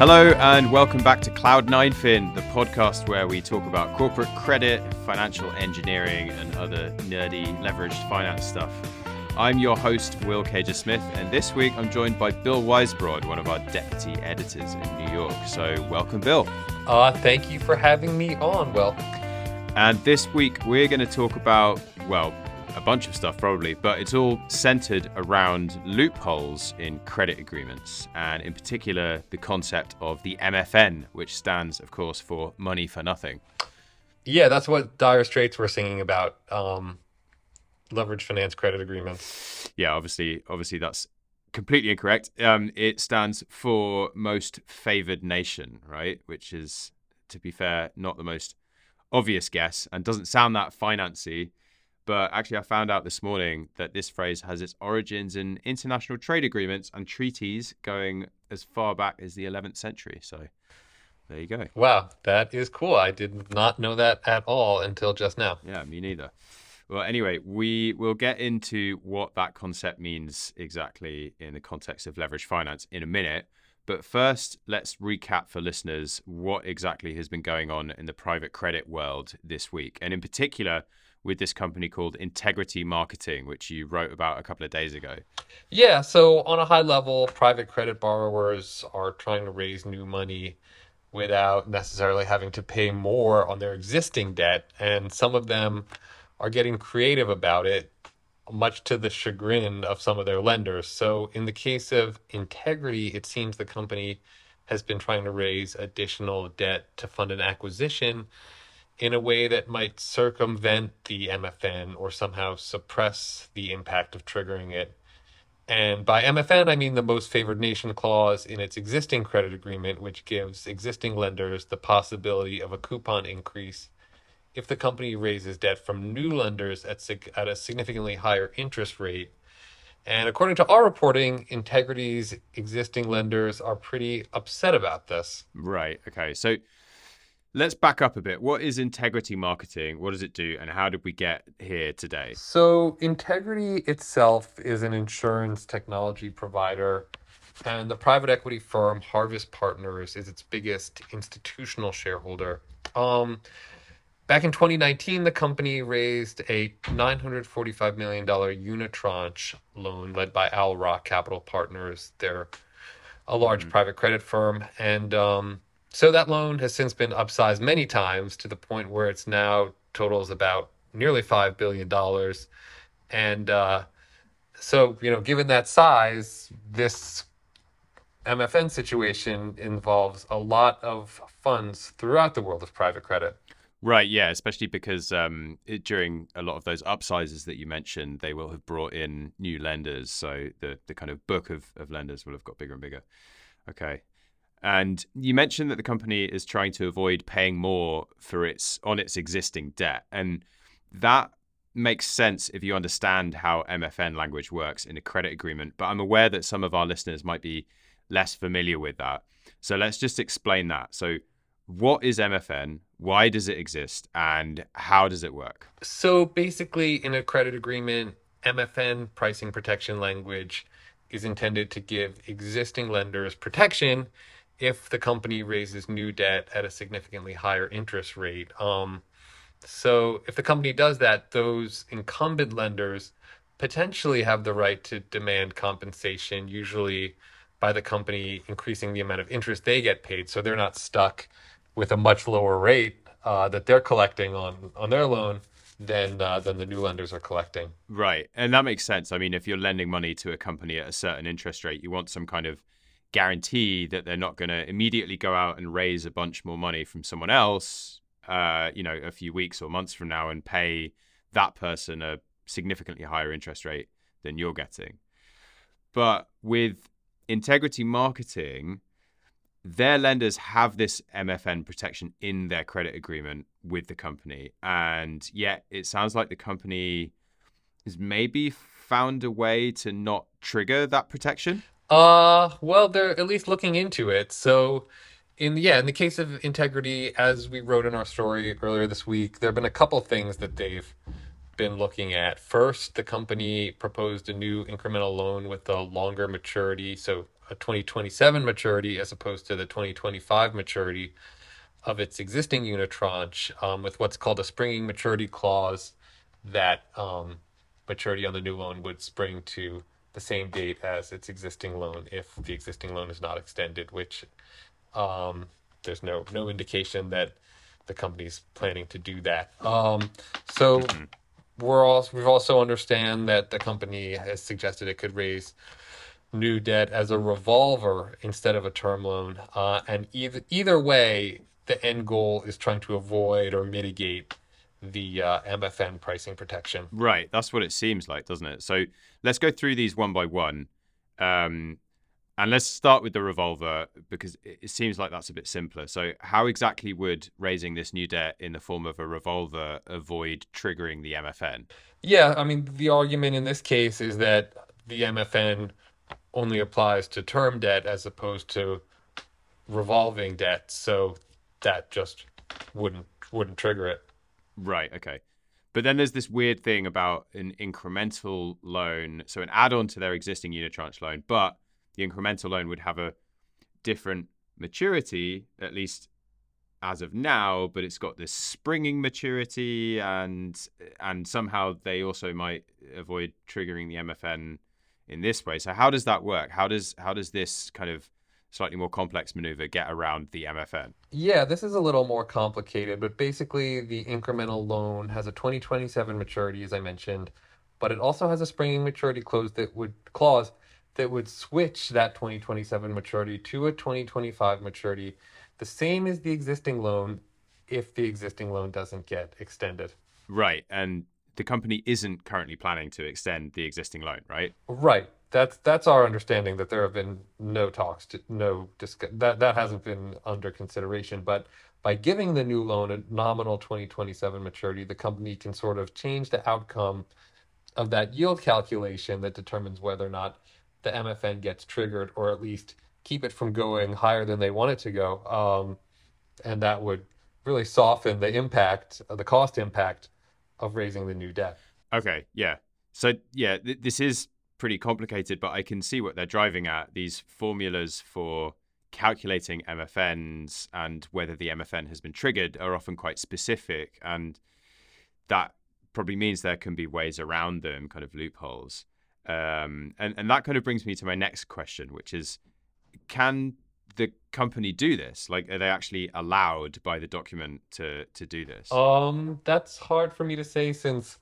Hello, and welcome back to Cloud9 Fin, the podcast where we talk about corporate credit, financial engineering, and other nerdy leveraged finance stuff. I'm your host, Will Caiger Smith, and this week I'm joined by Bill Weisbrod, one of our deputy editors in New York. So, welcome, Bill. Uh, thank you for having me on, Will. And this week we're going to talk about, well, a bunch of stuff probably, but it's all centered around loopholes in credit agreements, and in particular the concept of the MFN, which stands, of course, for money for nothing. Yeah, that's what Dire Straits were singing about. Um, leverage finance credit agreements. Yeah, obviously, obviously that's completely incorrect. Um, it stands for most favored nation, right? Which is, to be fair, not the most obvious guess and doesn't sound that financy. But actually, I found out this morning that this phrase has its origins in international trade agreements and treaties going as far back as the 11th century. So there you go. Wow, that is cool. I did not know that at all until just now. Yeah, me neither. Well, anyway, we will get into what that concept means exactly in the context of leverage finance in a minute. But first, let's recap for listeners what exactly has been going on in the private credit world this week. And in particular, with this company called Integrity Marketing, which you wrote about a couple of days ago. Yeah, so on a high level, private credit borrowers are trying to raise new money without necessarily having to pay more on their existing debt. And some of them are getting creative about it, much to the chagrin of some of their lenders. So in the case of Integrity, it seems the company has been trying to raise additional debt to fund an acquisition in a way that might circumvent the MFN or somehow suppress the impact of triggering it. And by MFN, I mean the most favored nation clause in its existing credit agreement, which gives existing lenders the possibility of a coupon increase if the company raises debt from new lenders at, at a significantly higher interest rate. And according to our reporting, Integrity's existing lenders are pretty upset about this. Right. Okay. So Let's back up a bit. What is integrity marketing? What does it do? And how did we get here today? So, Integrity itself is an insurance technology provider, and the private equity firm Harvest Partners is its biggest institutional shareholder. Um, back in 2019, the company raised a $945 million unitranche loan led by Owl Rock Capital Partners. They're a large mm-hmm. private credit firm. And um, so that loan has since been upsized many times to the point where it's now totals about nearly $5 billion. And uh, so, you know, given that size, this MFN situation involves a lot of funds throughout the world of private credit. Right, yeah, especially because um, it, during a lot of those upsizes that you mentioned, they will have brought in new lenders. So the, the kind of book of, of lenders will have got bigger and bigger. Okay. And you mentioned that the company is trying to avoid paying more for its on its existing debt, and that makes sense if you understand how MFN language works in a credit agreement. But I'm aware that some of our listeners might be less familiar with that. So let's just explain that. So, what is MFN? Why does it exist? And how does it work? So, basically, in a credit agreement, MFN pricing protection language is intended to give existing lenders protection if the company raises new debt at a significantly higher interest rate. Um, so if the company does that, those incumbent lenders potentially have the right to demand compensation, usually by the company increasing the amount of interest they get paid. So they're not stuck with a much lower rate uh, that they're collecting on, on their loan than uh, than the new lenders are collecting. Right, and that makes sense. I mean, if you're lending money to a company at a certain interest rate, you want some kind of guarantee that they're not going to immediately go out and raise a bunch more money from someone else, uh, you know, a few weeks or months from now and pay that person a significantly higher interest rate than you're getting. But with integrity marketing, their lenders have this MFN protection in their credit agreement with the company. And yet it sounds like the company has maybe found a way to not trigger that protection. Uh, well, they're at least looking into it. So, in yeah, in the case of integrity, as we wrote in our story earlier this week, there have been a couple things that they've been looking at. First, the company proposed a new incremental loan with a longer maturity, so a 2027 maturity as opposed to the 2025 maturity of its existing unitranche um, with what's called a springing maturity clause that um, maturity on the new loan would spring to the same date as its existing loan if the existing loan is not extended, which um, there's no no indication that the company's planning to do that. Um, so we're also we've also understand that the company has suggested it could raise new debt as a revolver instead of a term loan, uh, and either either way, the end goal is trying to avoid or mitigate the uh, MFN pricing protection. Right, that's what it seems like, doesn't it? So let's go through these one by one. Um, and let's start with the revolver because it it seems like that's a bit simpler. So, how exactly would raising this new debt in the form of a revolver avoid triggering the MFN? Yeah, I mean, the argument in this case is that the MFN only applies to term debt as opposed to revolving debt, so that just wouldn't wouldn't trigger it. Right, okay. But then there's this weird thing about an incremental loan, so an add on to their existing unitranche loan, but the incremental loan would have a different maturity, at least as of now, but it's got this springing maturity and and somehow they also might avoid triggering the MFN in this way. So how does that work? How does how does this kind of slightly more complex maneuver get around the MFN? Yeah, this is a little more complicated, but basically the incremental loan has a 2027 maturity, as I mentioned, but it also has a springing maturity clause that would clause that would switch that 2027 maturity to a 2025 maturity, the same as the existing loan if the existing loan doesn't get extended. Right. And the company isn't currently planning to extend the existing loan, right? Right. That's that's our understanding that there have been no talks to no discuss that that hasn't been under consideration. But by giving the new loan a nominal 2027 maturity, the company can sort of change the outcome of that yield calculation that determines whether or not the MFN gets triggered, or at least keep it from going higher than they want it to go. Um, and that would really soften the impact, uh, the cost impact of raising the new debt. Okay. Yeah. So, yeah, th- this is pretty complicated, but I can see what they're driving at. These formulas for calculating MFNs and whether the MFN has been triggered are often quite specific. And that probably means there can be ways around them, kind of loopholes. Um, and, and that kind of brings me to my next question, which is can the company do this? Like, are they actually allowed by the document to, to do this? Um, that's hard for me to say since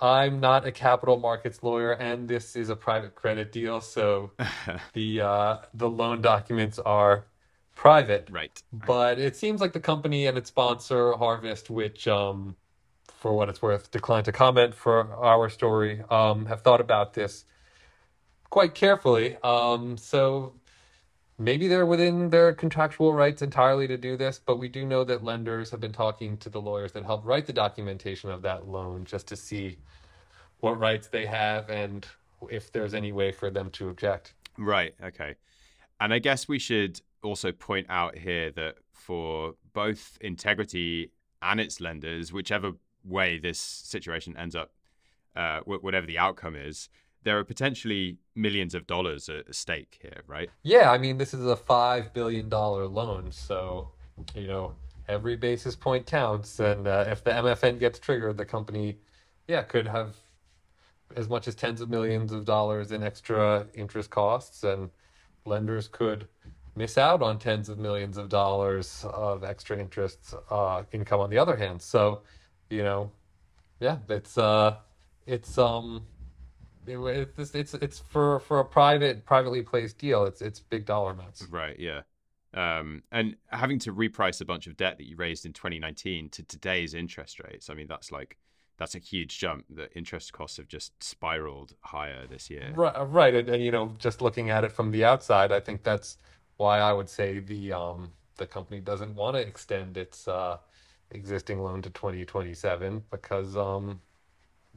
I'm not a capital markets lawyer and this is a private credit deal, so the uh, the loan documents are private. right. But it seems like the company and its sponsor, Harvest, which, um, for what it's worth, declined to comment for our story, um, have thought about this quite carefully. Um, so maybe they're within their contractual rights entirely to do this, but we do know that lenders have been talking to the lawyers that helped write the documentation of that loan just to see what rights they have and if there's any way for them to object. Right. Okay. And I guess we should also point out here that for both integrity and its lenders, whichever way this situation ends up, uh, whatever the outcome is, there are potentially millions of dollars at stake here, right? Yeah, I mean, this is a $5 billion loan, so, you know, every basis point counts. And uh, if the MFN gets triggered, the company, yeah, could have as much as tens of millions of dollars in extra interest costs, and lenders could miss out on tens of millions of dollars of extra interest uh, income on the other hand. So, you know, yeah, it's uh, it's um, it, it's it's it's for for a private privately placed deal. It's it's big dollar amounts. Right. Yeah. Um, and having to reprice a bunch of debt that you raised in 2019 to today's interest rates, I mean, that's like that's a huge jump. The interest costs have just spiraled higher this year. Right, right, and, and you know, just looking at it from the outside, I think that's why I would say the um the company doesn't want to extend its uh existing loan to 2027 because um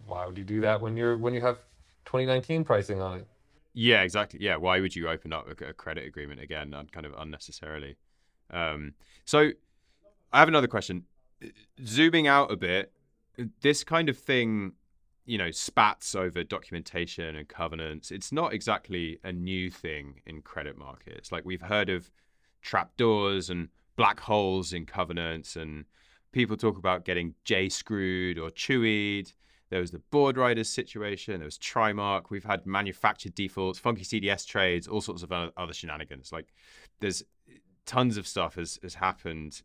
why would you do that when you're when you have 2019 pricing on it? Yeah, exactly. Yeah, why would you open up a, credit agreement again, kind of unnecessarily? Um, so, I have another question. Zooming out a bit, this kind of thing you know, spats over documentation and covenants. It's not exactly a new thing in credit markets. Like we've heard of trapdoors and black holes in covenants, and people talk about getting J screwed or chewied. There was the Boardriders situation. There was TriMark. We've had manufactured defaults, funky CDS trades, all sorts of other shenanigans. Like there's tons of stuff has has happened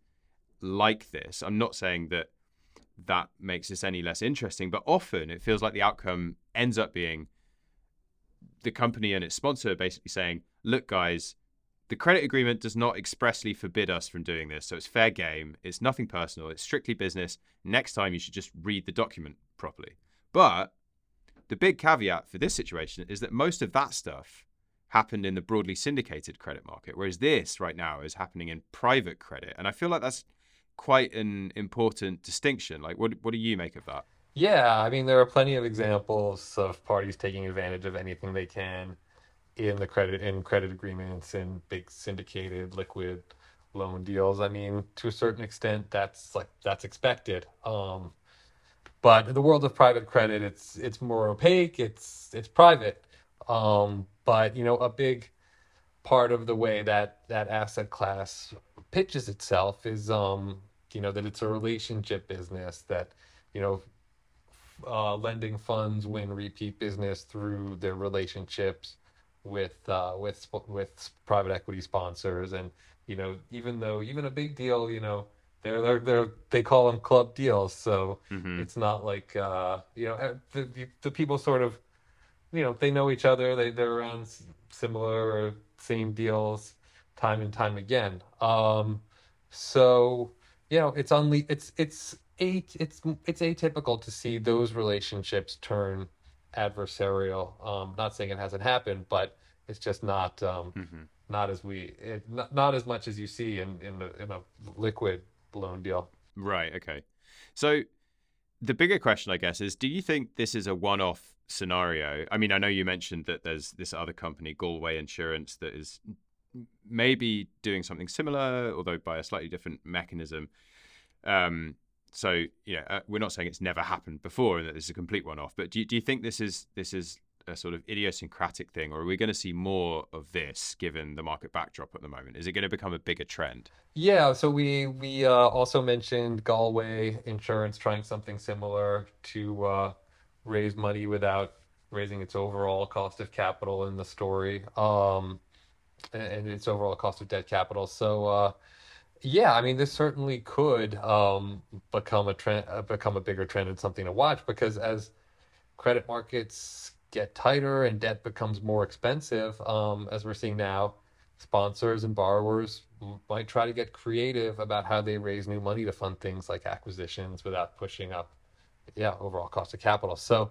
like this. I'm not saying that that makes this any less interesting. But often it feels like the outcome ends up being the company and its sponsor basically saying, look, guys, the credit agreement does not expressly forbid us from doing this. So it's fair game. It's nothing personal. It's strictly business. Next time, you should just read the document properly. But the big caveat for this situation is that most of that stuff happened in the broadly syndicated credit market, whereas this right now is happening in private credit. And I feel like that's quite an important distinction. Like, what what do you make of that? Yeah, I mean, there are plenty of examples of parties taking advantage of anything they can in the credit in credit agreements and big syndicated liquid loan deals. I mean, to a certain extent, that's like that's expected. Um, but in the world of private credit, it's it's more opaque. It's it's private. Um, but you know, a big part of the way that that asset class pitches itself is um, you know that it's a relationship business that you know uh, lending funds win repeat business through their relationships with uh, with with private equity sponsors and you know even though even a big deal you know they're they're, they're they call them club deals so mm-hmm. it's not like uh, you know eh, the, the people sort of you know they know each other they they're around similar or same deals time and time again um so you know it's only it's it's a, it's it's atypical to see those relationships turn adversarial. Um, not saying it hasn't happened, but it's just not um, mm-hmm. not as we it, not, not as much as you see in in, the, in a liquid loan deal. Right. Okay. So the bigger question, I guess, is: Do you think this is a one-off scenario? I mean, I know you mentioned that there's this other company, Galway Insurance, that is maybe doing something similar, although by a slightly different mechanism. Um, so you know, uh, we're not saying it's never happened before and that this is a complete one-off. But do you, do you think this is this is a sort of idiosyncratic thing, or are we going to see more of this given the market backdrop at the moment? Is it going to become a bigger trend? Yeah. So we we uh, also mentioned Galway Insurance trying something similar to uh, raise money without raising its overall cost of capital in the story. Um, and its overall cost of debt capital. So, uh, yeah, I mean, this certainly could um, become a trend, uh, become a bigger trend and something to watch because as credit markets get tighter and debt becomes more expensive, um, as we're seeing now, sponsors and borrowers might try to get creative about how they raise new money to fund things like acquisitions without pushing up, yeah, overall cost of capital. So,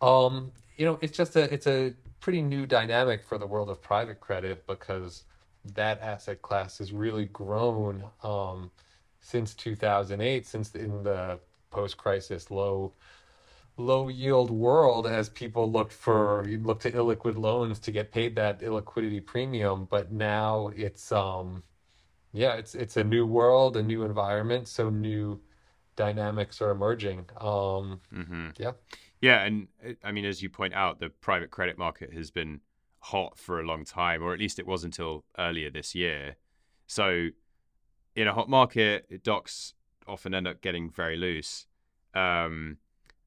um, you know, it's just a it's a pretty new dynamic for the world of private credit because that asset class has really grown um, since 2008, since in the post-crisis low low yield world as people looked for you look to illiquid loans to get paid that illiquidity premium but now it's um yeah it's it's a new world a new environment so new dynamics are emerging um mm-hmm. yeah yeah, and I mean, as you point out, the private credit market has been hot for a long time, or at least it was until earlier this year. So, in a hot market, docs often end up getting very loose. Um,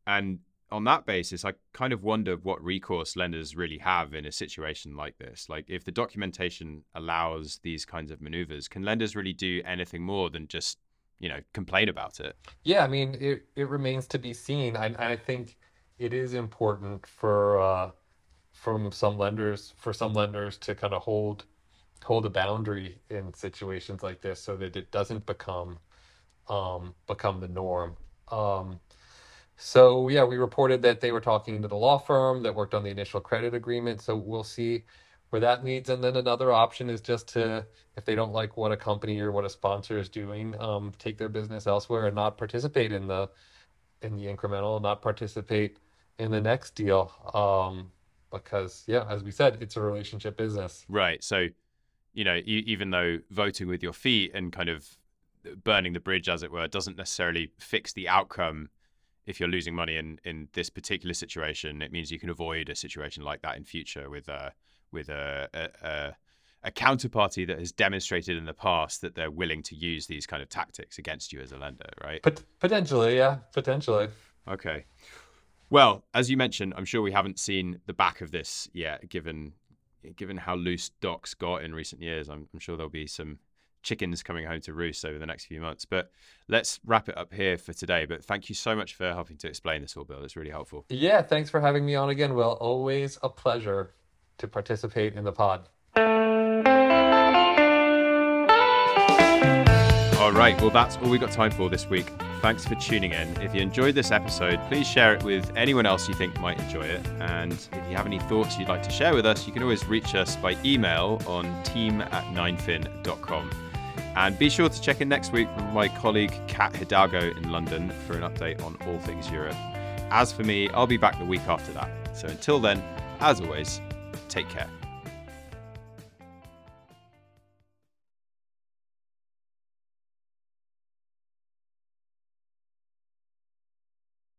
and on that basis, I kind of wonder what recourse lenders really have in a situation like this. Like, if the documentation allows these kinds of maneuvers, can lenders really do anything more than just, you know, complain about it? Yeah, I mean, it, it remains to be seen. I, I think it is important for uh, from some lenders for some lenders to kind of hold hold a boundary in situations like this so that it doesn't become um, become the norm. Um, so yeah, we reported that they were talking to the law firm that worked on the initial credit agreement. So we'll see where that leads. And then another option is just to, if they don't like what a company or what a sponsor is doing, um, take their business elsewhere and not participate in the in the incremental, not participate in the next deal. Um, because yeah, as we said, it's a relationship business. Right. So, you know, even though voting with your feet and kind of burning the bridge, as it were, doesn't necessarily fix the outcome if you're losing money in in this particular situation, it means you can avoid a situation like that in future with a with a, a, a a counterparty that has demonstrated in the past that they're willing to use these kind of tactics against you as a lender, right? Pot- potentially, yeah, potentially. Okay. Well, as you mentioned, I'm sure we haven't seen the back of this yet, given given how loose docs got in recent years. I'm, I'm sure there'll be some chickens coming home to roost over the next few months. But let's wrap it up here for today. But thank you so much for helping to explain this all, Bill. It's really helpful. Yeah, thanks for having me on again, Will. Always a pleasure to participate in the pod. All right, well, that's all we've got time for this week. Thanks for tuning in. If you enjoyed this episode, please share it with anyone else you think might enjoy it. And if you have any thoughts you'd like to share with us, you can always reach us by email on team at ninefin.com. And be sure to check in next week with my colleague Kat Hidalgo in London for an update on all things Europe. As for me, I'll be back the week after that. So until then, as always, take care.